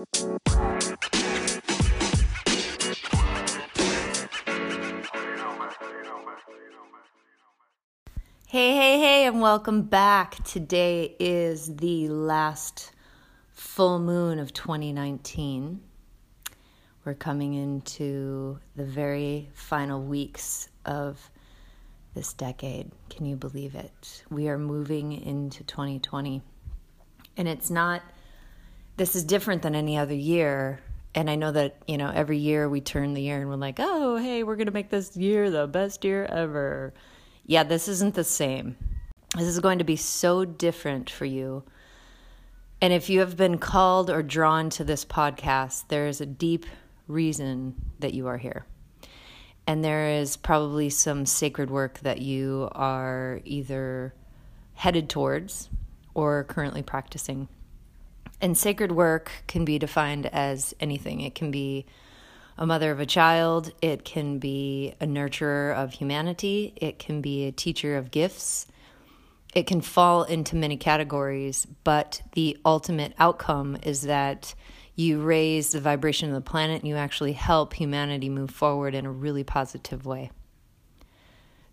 Hey, hey, hey, and welcome back. Today is the last full moon of 2019. We're coming into the very final weeks of this decade. Can you believe it? We are moving into 2020. And it's not, this is different than any other year. And I know that, you know, every year we turn the year and we're like, oh, hey, we're going to make this year the best year ever yeah, this isn't the same. This is going to be so different for you. And if you have been called or drawn to this podcast, there is a deep reason that you are here. And there is probably some sacred work that you are either headed towards or currently practicing. And sacred work can be defined as anything. It can be a mother of a child, it can be a nurturer of humanity, it can be a teacher of gifts. It can fall into many categories, but the ultimate outcome is that you raise the vibration of the planet and you actually help humanity move forward in a really positive way.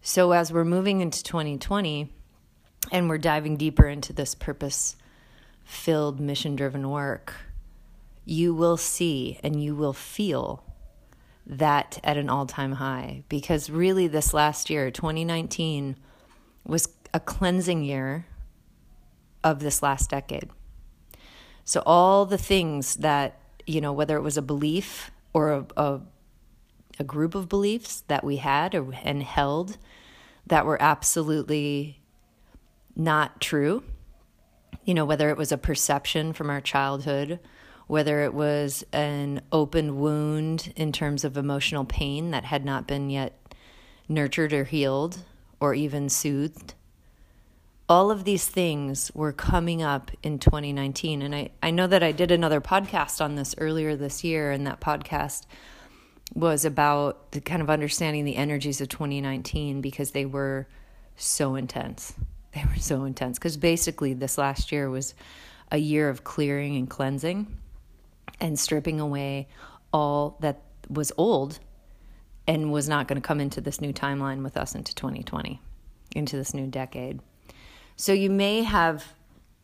So, as we're moving into 2020 and we're diving deeper into this purpose filled, mission driven work, you will see and you will feel that at an all time high because really, this last year, 2019, was a cleansing year of this last decade. So, all the things that, you know, whether it was a belief or a, a, a group of beliefs that we had or, and held that were absolutely not true, you know, whether it was a perception from our childhood whether it was an open wound in terms of emotional pain that had not been yet nurtured or healed or even soothed. All of these things were coming up in 2019. And I, I know that I did another podcast on this earlier this year, and that podcast was about the kind of understanding the energies of 2019 because they were so intense. They were so intense because basically this last year was a year of clearing and cleansing and stripping away all that was old and was not going to come into this new timeline with us into 2020, into this new decade. So you may have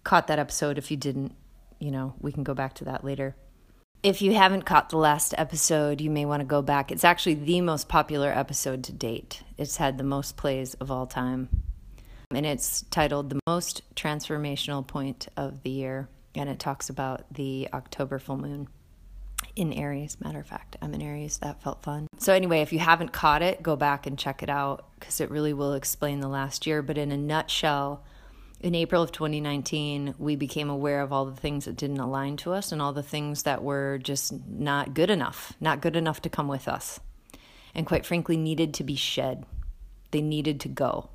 caught that episode. If you didn't, you know, we can go back to that later. If you haven't caught the last episode, you may want to go back. It's actually the most popular episode to date. It's had the most plays of all time. And it's titled The Most Transformational Point of the Year and it talks about the October full moon in Aries. Matter of fact, I'm in Aries. That felt fun. So, anyway, if you haven't caught it, go back and check it out because it really will explain the last year. But in a nutshell, in April of 2019, we became aware of all the things that didn't align to us and all the things that were just not good enough, not good enough to come with us. And quite frankly, needed to be shed. They needed to go.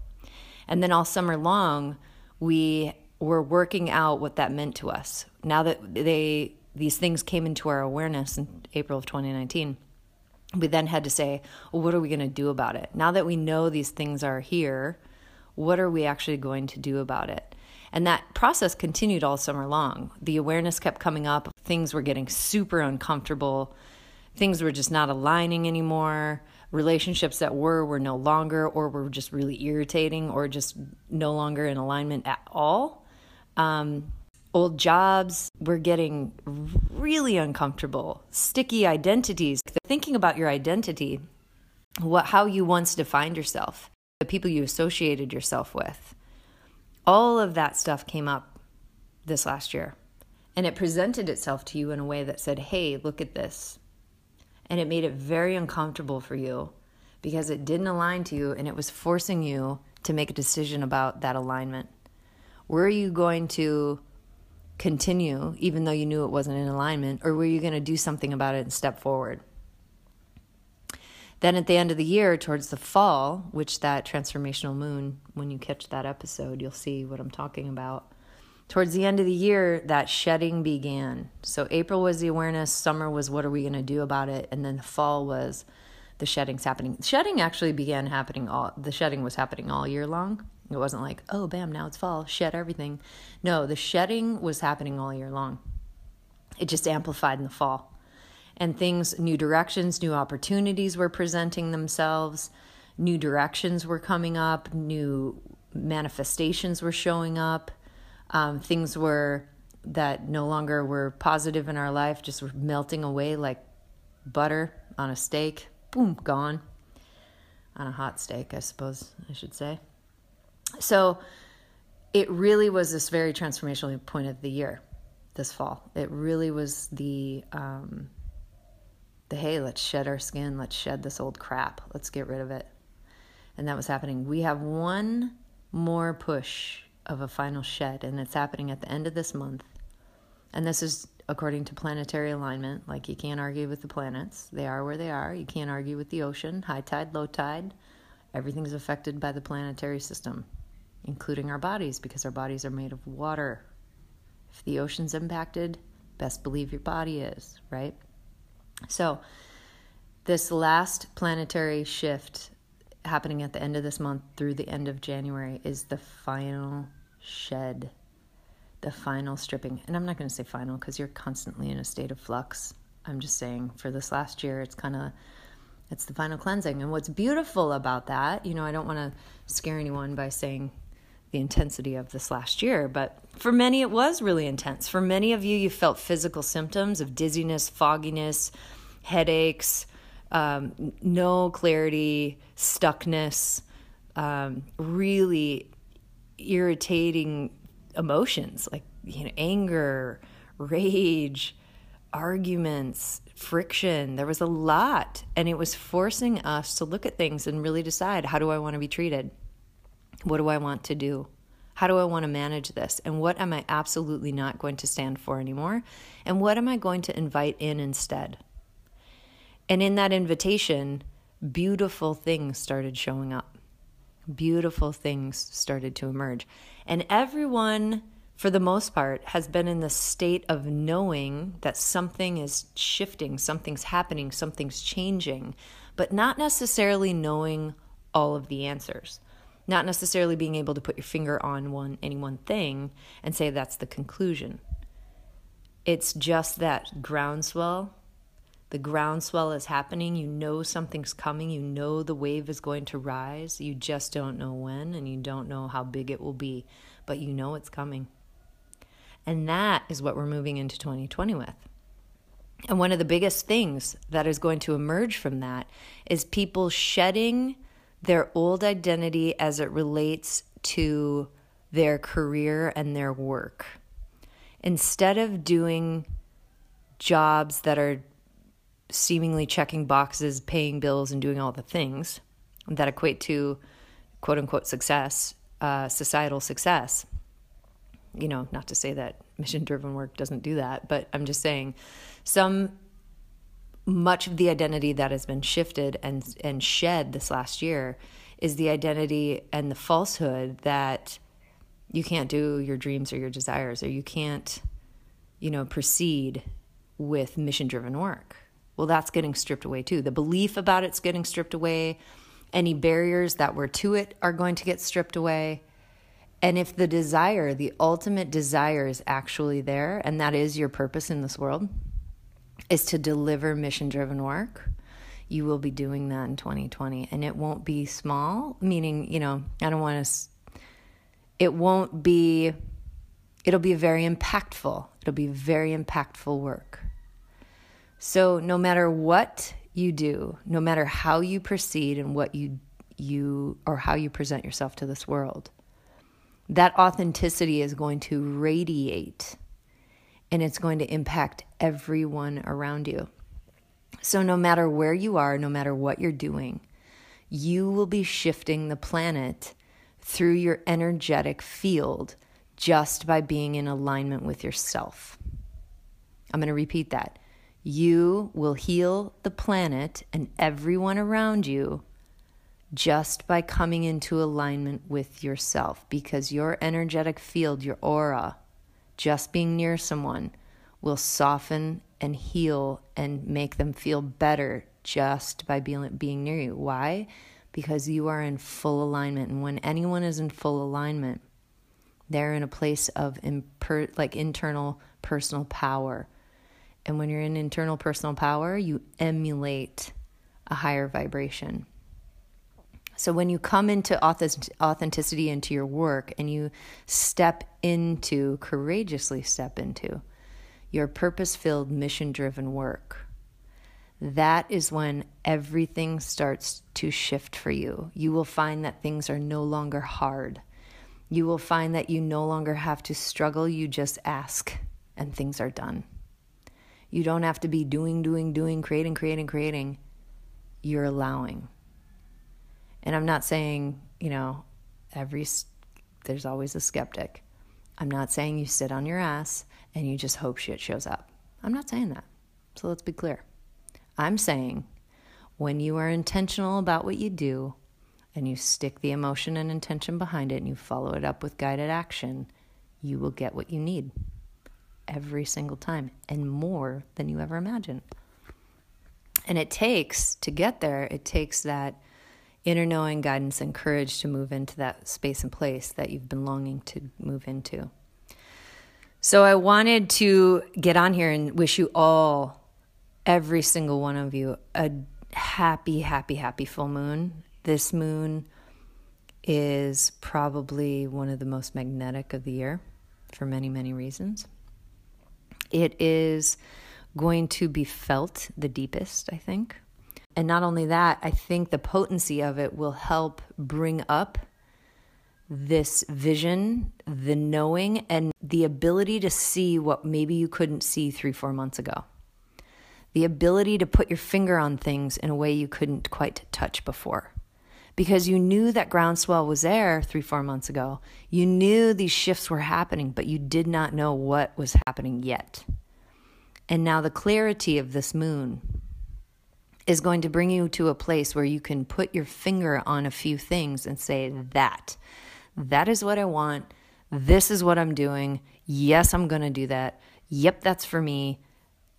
And then all summer long, we were working out what that meant to us. Now that they these things came into our awareness in April of 2019, we then had to say, well, what are we going to do about it? Now that we know these things are here, what are we actually going to do about it? And that process continued all summer long. The awareness kept coming up. Things were getting super uncomfortable. Things were just not aligning anymore. Relationships that were were no longer, or were just really irritating, or just no longer in alignment at all um, old jobs. We're getting really uncomfortable, sticky identities. Thinking about your identity, what how you once defined yourself, the people you associated yourself with. All of that stuff came up this last year. And it presented itself to you in a way that said, "Hey, look at this." And it made it very uncomfortable for you because it didn't align to you and it was forcing you to make a decision about that alignment. Were you going to continue even though you knew it wasn't in alignment, or were you going to do something about it and step forward? Then at the end of the year, towards the fall, which that transformational moon, when you catch that episode, you'll see what I'm talking about. Towards the end of the year, that shedding began. So April was the awareness, summer was what are we going to do about it, and then the fall was the shedding's happening. Shedding actually began happening all the shedding was happening all year long. It wasn't like, oh, bam, now it's fall, shed everything. No, the shedding was happening all year long. it just amplified in the fall. And things, new directions, new opportunities were presenting themselves, new directions were coming up, new manifestations were showing up, um, things were that no longer were positive in our life just were melting away like butter on a steak. Boom, gone. On a hot steak, I suppose I should say. So it really was this very transformational point of the year this fall. It really was the um, the hey, let's shed our skin, let's shed this old crap, let's get rid of it. And that was happening. We have one more push of a final shed, and it's happening at the end of this month. And this is according to planetary alignment. Like, you can't argue with the planets, they are where they are. You can't argue with the ocean, high tide, low tide. Everything's affected by the planetary system, including our bodies, because our bodies are made of water. If the ocean's impacted, best believe your body is, right? So, this last planetary shift happening at the end of this month through the end of January is the final shed, the final stripping. And I'm not going to say final because you're constantly in a state of flux. I'm just saying for this last year, it's kind of it's the final cleansing. And what's beautiful about that, you know, I don't want to scare anyone by saying the intensity of this last year, but for many it was really intense. For many of you, you felt physical symptoms of dizziness, fogginess, headaches, um, no clarity, stuckness, um, really irritating emotions like you know anger, rage, arguments, friction. There was a lot, and it was forcing us to look at things and really decide how do I want to be treated? What do I want to do? How do I want to manage this? And what am I absolutely not going to stand for anymore? And what am I going to invite in instead? And in that invitation, beautiful things started showing up. Beautiful things started to emerge. And everyone, for the most part, has been in the state of knowing that something is shifting, something's happening, something's changing, but not necessarily knowing all of the answers. Not necessarily being able to put your finger on one any one thing and say that's the conclusion. It's just that groundswell the groundswell is happening. You know something's coming. You know the wave is going to rise. You just don't know when and you don't know how big it will be, but you know it's coming. And that is what we're moving into 2020 with. And one of the biggest things that is going to emerge from that is people shedding their old identity as it relates to their career and their work. Instead of doing jobs that are seemingly checking boxes, paying bills, and doing all the things that equate to quote unquote success, uh, societal success. You know, not to say that mission driven work doesn't do that, but I'm just saying some much of the identity that has been shifted and and shed this last year is the identity and the falsehood that you can't do your dreams or your desires or you can't you know proceed with mission driven work well, that's getting stripped away too. The belief about it's getting stripped away. Any barriers that were to it are going to get stripped away. And if the desire, the ultimate desire, is actually there, and that is your purpose in this world, is to deliver mission driven work, you will be doing that in 2020. And it won't be small, meaning, you know, I don't want to, it won't be, it'll be very impactful. It'll be very impactful work. So no matter what you do, no matter how you proceed and what you you or how you present yourself to this world, that authenticity is going to radiate and it's going to impact everyone around you. So no matter where you are, no matter what you're doing, you will be shifting the planet through your energetic field just by being in alignment with yourself. I'm going to repeat that. You will heal the planet and everyone around you just by coming into alignment with yourself because your energetic field, your aura, just being near someone will soften and heal and make them feel better just by being, being near you. Why? Because you are in full alignment. And when anyone is in full alignment, they're in a place of imper- like internal personal power And when you're in internal personal power, you emulate a higher vibration. So when you come into authenticity into your work and you step into, courageously step into your purpose filled, mission driven work, that is when everything starts to shift for you. You will find that things are no longer hard. You will find that you no longer have to struggle, you just ask and things are done. You don't have to be doing, doing, doing, creating, creating, creating. You're allowing. And I'm not saying, you know, every, there's always a skeptic. I'm not saying you sit on your ass and you just hope shit shows up. I'm not saying that. So let's be clear. I'm saying when you are intentional about what you do and you stick the emotion and intention behind it and you follow it up with guided action, you will get what you need every single time and more than you ever imagined. And it takes to get there, it takes that inner knowing, guidance, and courage to move into that space and place that you've been longing to move into. So I wanted to get on here and wish you all every single one of you a happy, happy, happy full moon. This moon is probably one of the most magnetic of the year for many, many reasons. It is going to be felt the deepest, I think. And not only that, I think the potency of it will help bring up this vision, the knowing, and the ability to see what maybe you couldn't see three, four months ago the ability to put your finger on things in a way you couldn't quite touch before. Because you knew that groundswell was there three, four months ago. You knew these shifts were happening, but you did not know what was happening yet. And now the clarity of this moon is going to bring you to a place where you can put your finger on a few things and say, that, that is what I want. This is what I'm doing. Yes, I'm going to do that. Yep, that's for me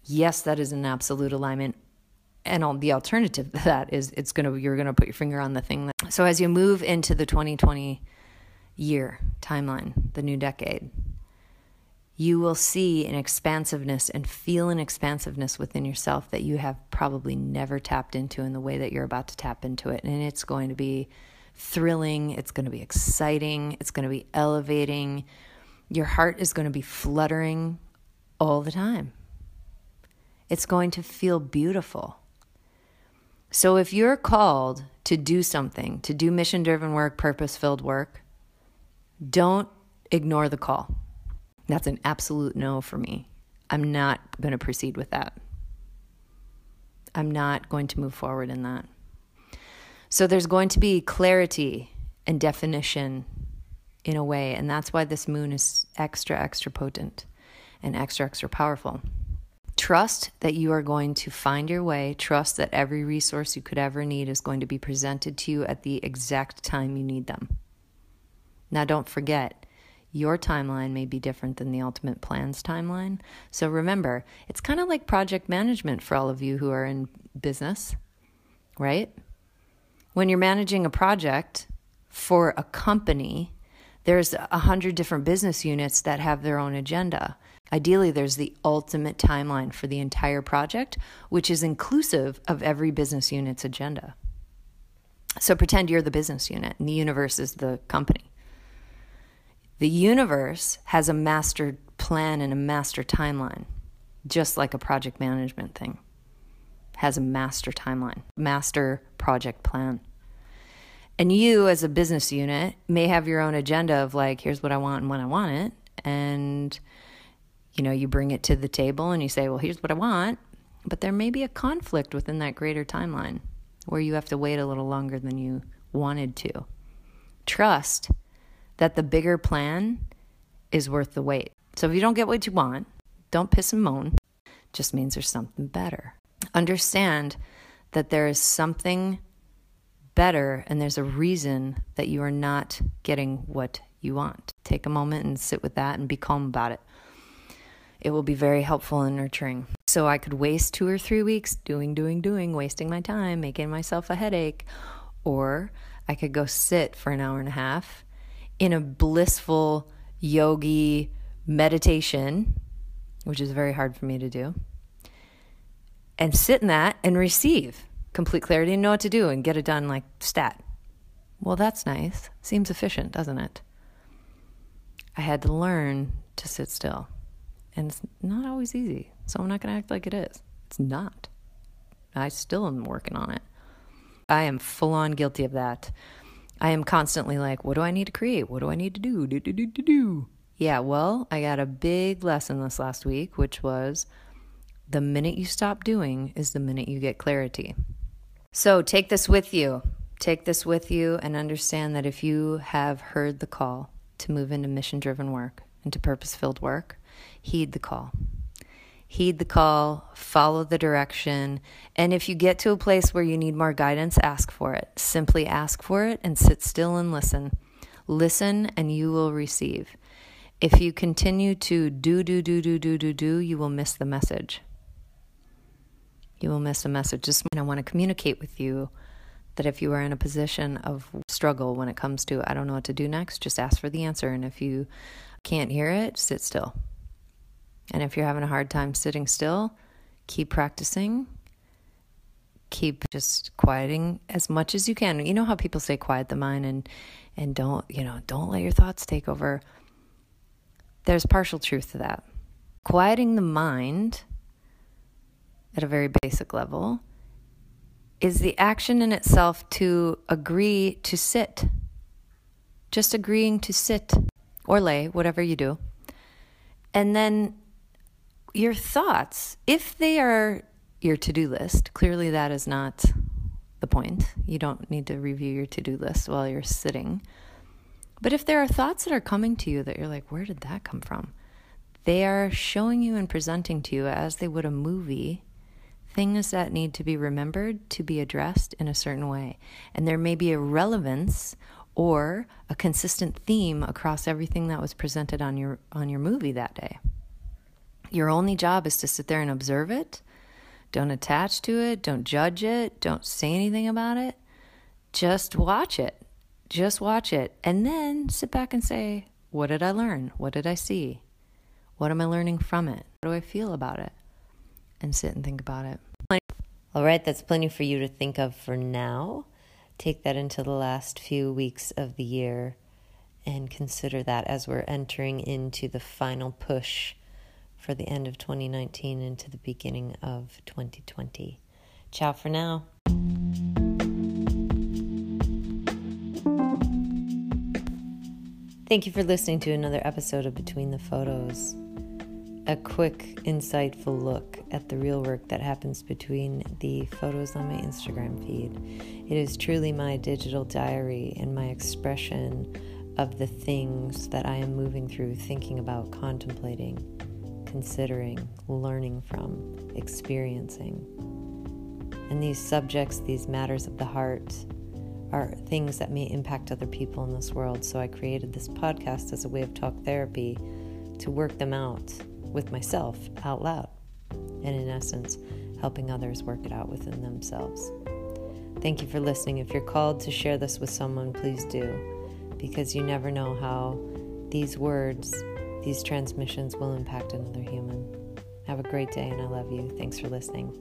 yes, that is an absolute alignment. And all, the alternative to that is it's gonna you're gonna put your finger on the thing. That, so as you move into the 2020 year timeline, the new decade, you will see an expansiveness and feel an expansiveness within yourself that you have probably never tapped into in the way that you're about to tap into it. And it's going to be thrilling, it's going to be exciting, it's going to be elevating. Your heart is going to be fluttering all the time. It's going to feel beautiful. So if you're called to do something, to do mission driven work, purpose filled work, don't ignore the call. That's an absolute no for me. I'm not going to proceed with that. I'm not going to move forward in that. So there's going to be clarity and definition in a way, and that's why this moon is extra, extra potent and extra, extra powerful. Trust that you are going to find your way. Trust that every resource you could ever need is going to be presented to you at the exact time you need them. Now, don't forget, your timeline may be different than the ultimate plan's timeline. So remember, it's kind of like project management for all of you who are in business, right? When you're managing a project for a company, there's a hundred different business units that have their own agenda. Ideally, there's the ultimate timeline for the entire project, which is inclusive of every business unit's agenda. So pretend you're the business unit and the universe is the company. The universe has a master plan and a master timeline, just like a project management thing has a master timeline, master project plan. And you, as a business unit, may have your own agenda of like, here's what I want and when I want it. And you know, you bring it to the table and you say, well, here's what I want. But there may be a conflict within that greater timeline where you have to wait a little longer than you wanted to. Trust that the bigger plan is worth the wait. So if you don't get what you want, don't piss and moan. It just means there's something better. Understand that there is something better and there's a reason that you are not getting what you want. Take a moment and sit with that and be calm about it it will be very helpful and nurturing. So I could waste two or three weeks doing, doing, doing, wasting my time, making myself a headache. Or I could go sit for an hour and a half in a blissful yogi meditation, which is very hard for me to do. and sit in that and receive complete clarity and know what to do and get it done like stat. Well, that's nice. Seems efficient, doesn't it? I had to learn to sit still. And it's not always easy. So I'm not going to act like it is. It's not. I still am working on it. I am full on guilty of that. I am constantly like, what do I need to create? What do I need to do? Do, do, do, do, do. Yeah, well, I got a big lesson this last week, which was the minute you stop doing is the minute you get clarity. So take this with you. Take this with you and understand that if you have heard the call to move into mission driven work, into purpose filled work, heed the call. Heed the call, follow the direction, and if you get to a place where you need more guidance, ask for it. Simply ask for it and sit still and listen. Listen, and you will receive. If you continue to do, do, do, do, do, do, do, you will miss the message. You will miss a message. Just I want to communicate with you that if you are in a position of struggle when it comes to, I don't know what to do next, just ask for the answer. And if you can't hear it, sit still. And if you're having a hard time sitting still, keep practicing. Keep just quieting as much as you can. You know how people say quiet the mind and and don't, you know, don't let your thoughts take over there's partial truth to that. Quieting the mind at a very basic level is the action in itself to agree to sit. Just agreeing to sit or lay, whatever you do. And then your thoughts, if they are your to do list, clearly that is not the point. You don't need to review your to do list while you're sitting. But if there are thoughts that are coming to you that you're like, where did that come from? They are showing you and presenting to you as they would a movie things that need to be remembered to be addressed in a certain way. And there may be a relevance or a consistent theme across everything that was presented on your on your movie that day. Your only job is to sit there and observe it. Don't attach to it, don't judge it, don't say anything about it. Just watch it just watch it and then sit back and say, What did I learn? What did I see? What am I learning from it? How do I feel about it? And sit and think about it. All right, that's plenty for you to think of for now. Take that into the last few weeks of the year and consider that as we're entering into the final push for the end of 2019 into the beginning of 2020. Ciao for now. Thank you for listening to another episode of Between the Photos. A quick, insightful look at the real work that happens between the photos on my Instagram feed. It is truly my digital diary and my expression of the things that I am moving through, thinking about, contemplating, considering, learning from, experiencing. And these subjects, these matters of the heart, are things that may impact other people in this world. So I created this podcast as a way of talk therapy to work them out with myself out loud. And in essence, helping others work it out within themselves. Thank you for listening. If you're called to share this with someone, please do, because you never know how these words, these transmissions will impact another human. Have a great day, and I love you. Thanks for listening.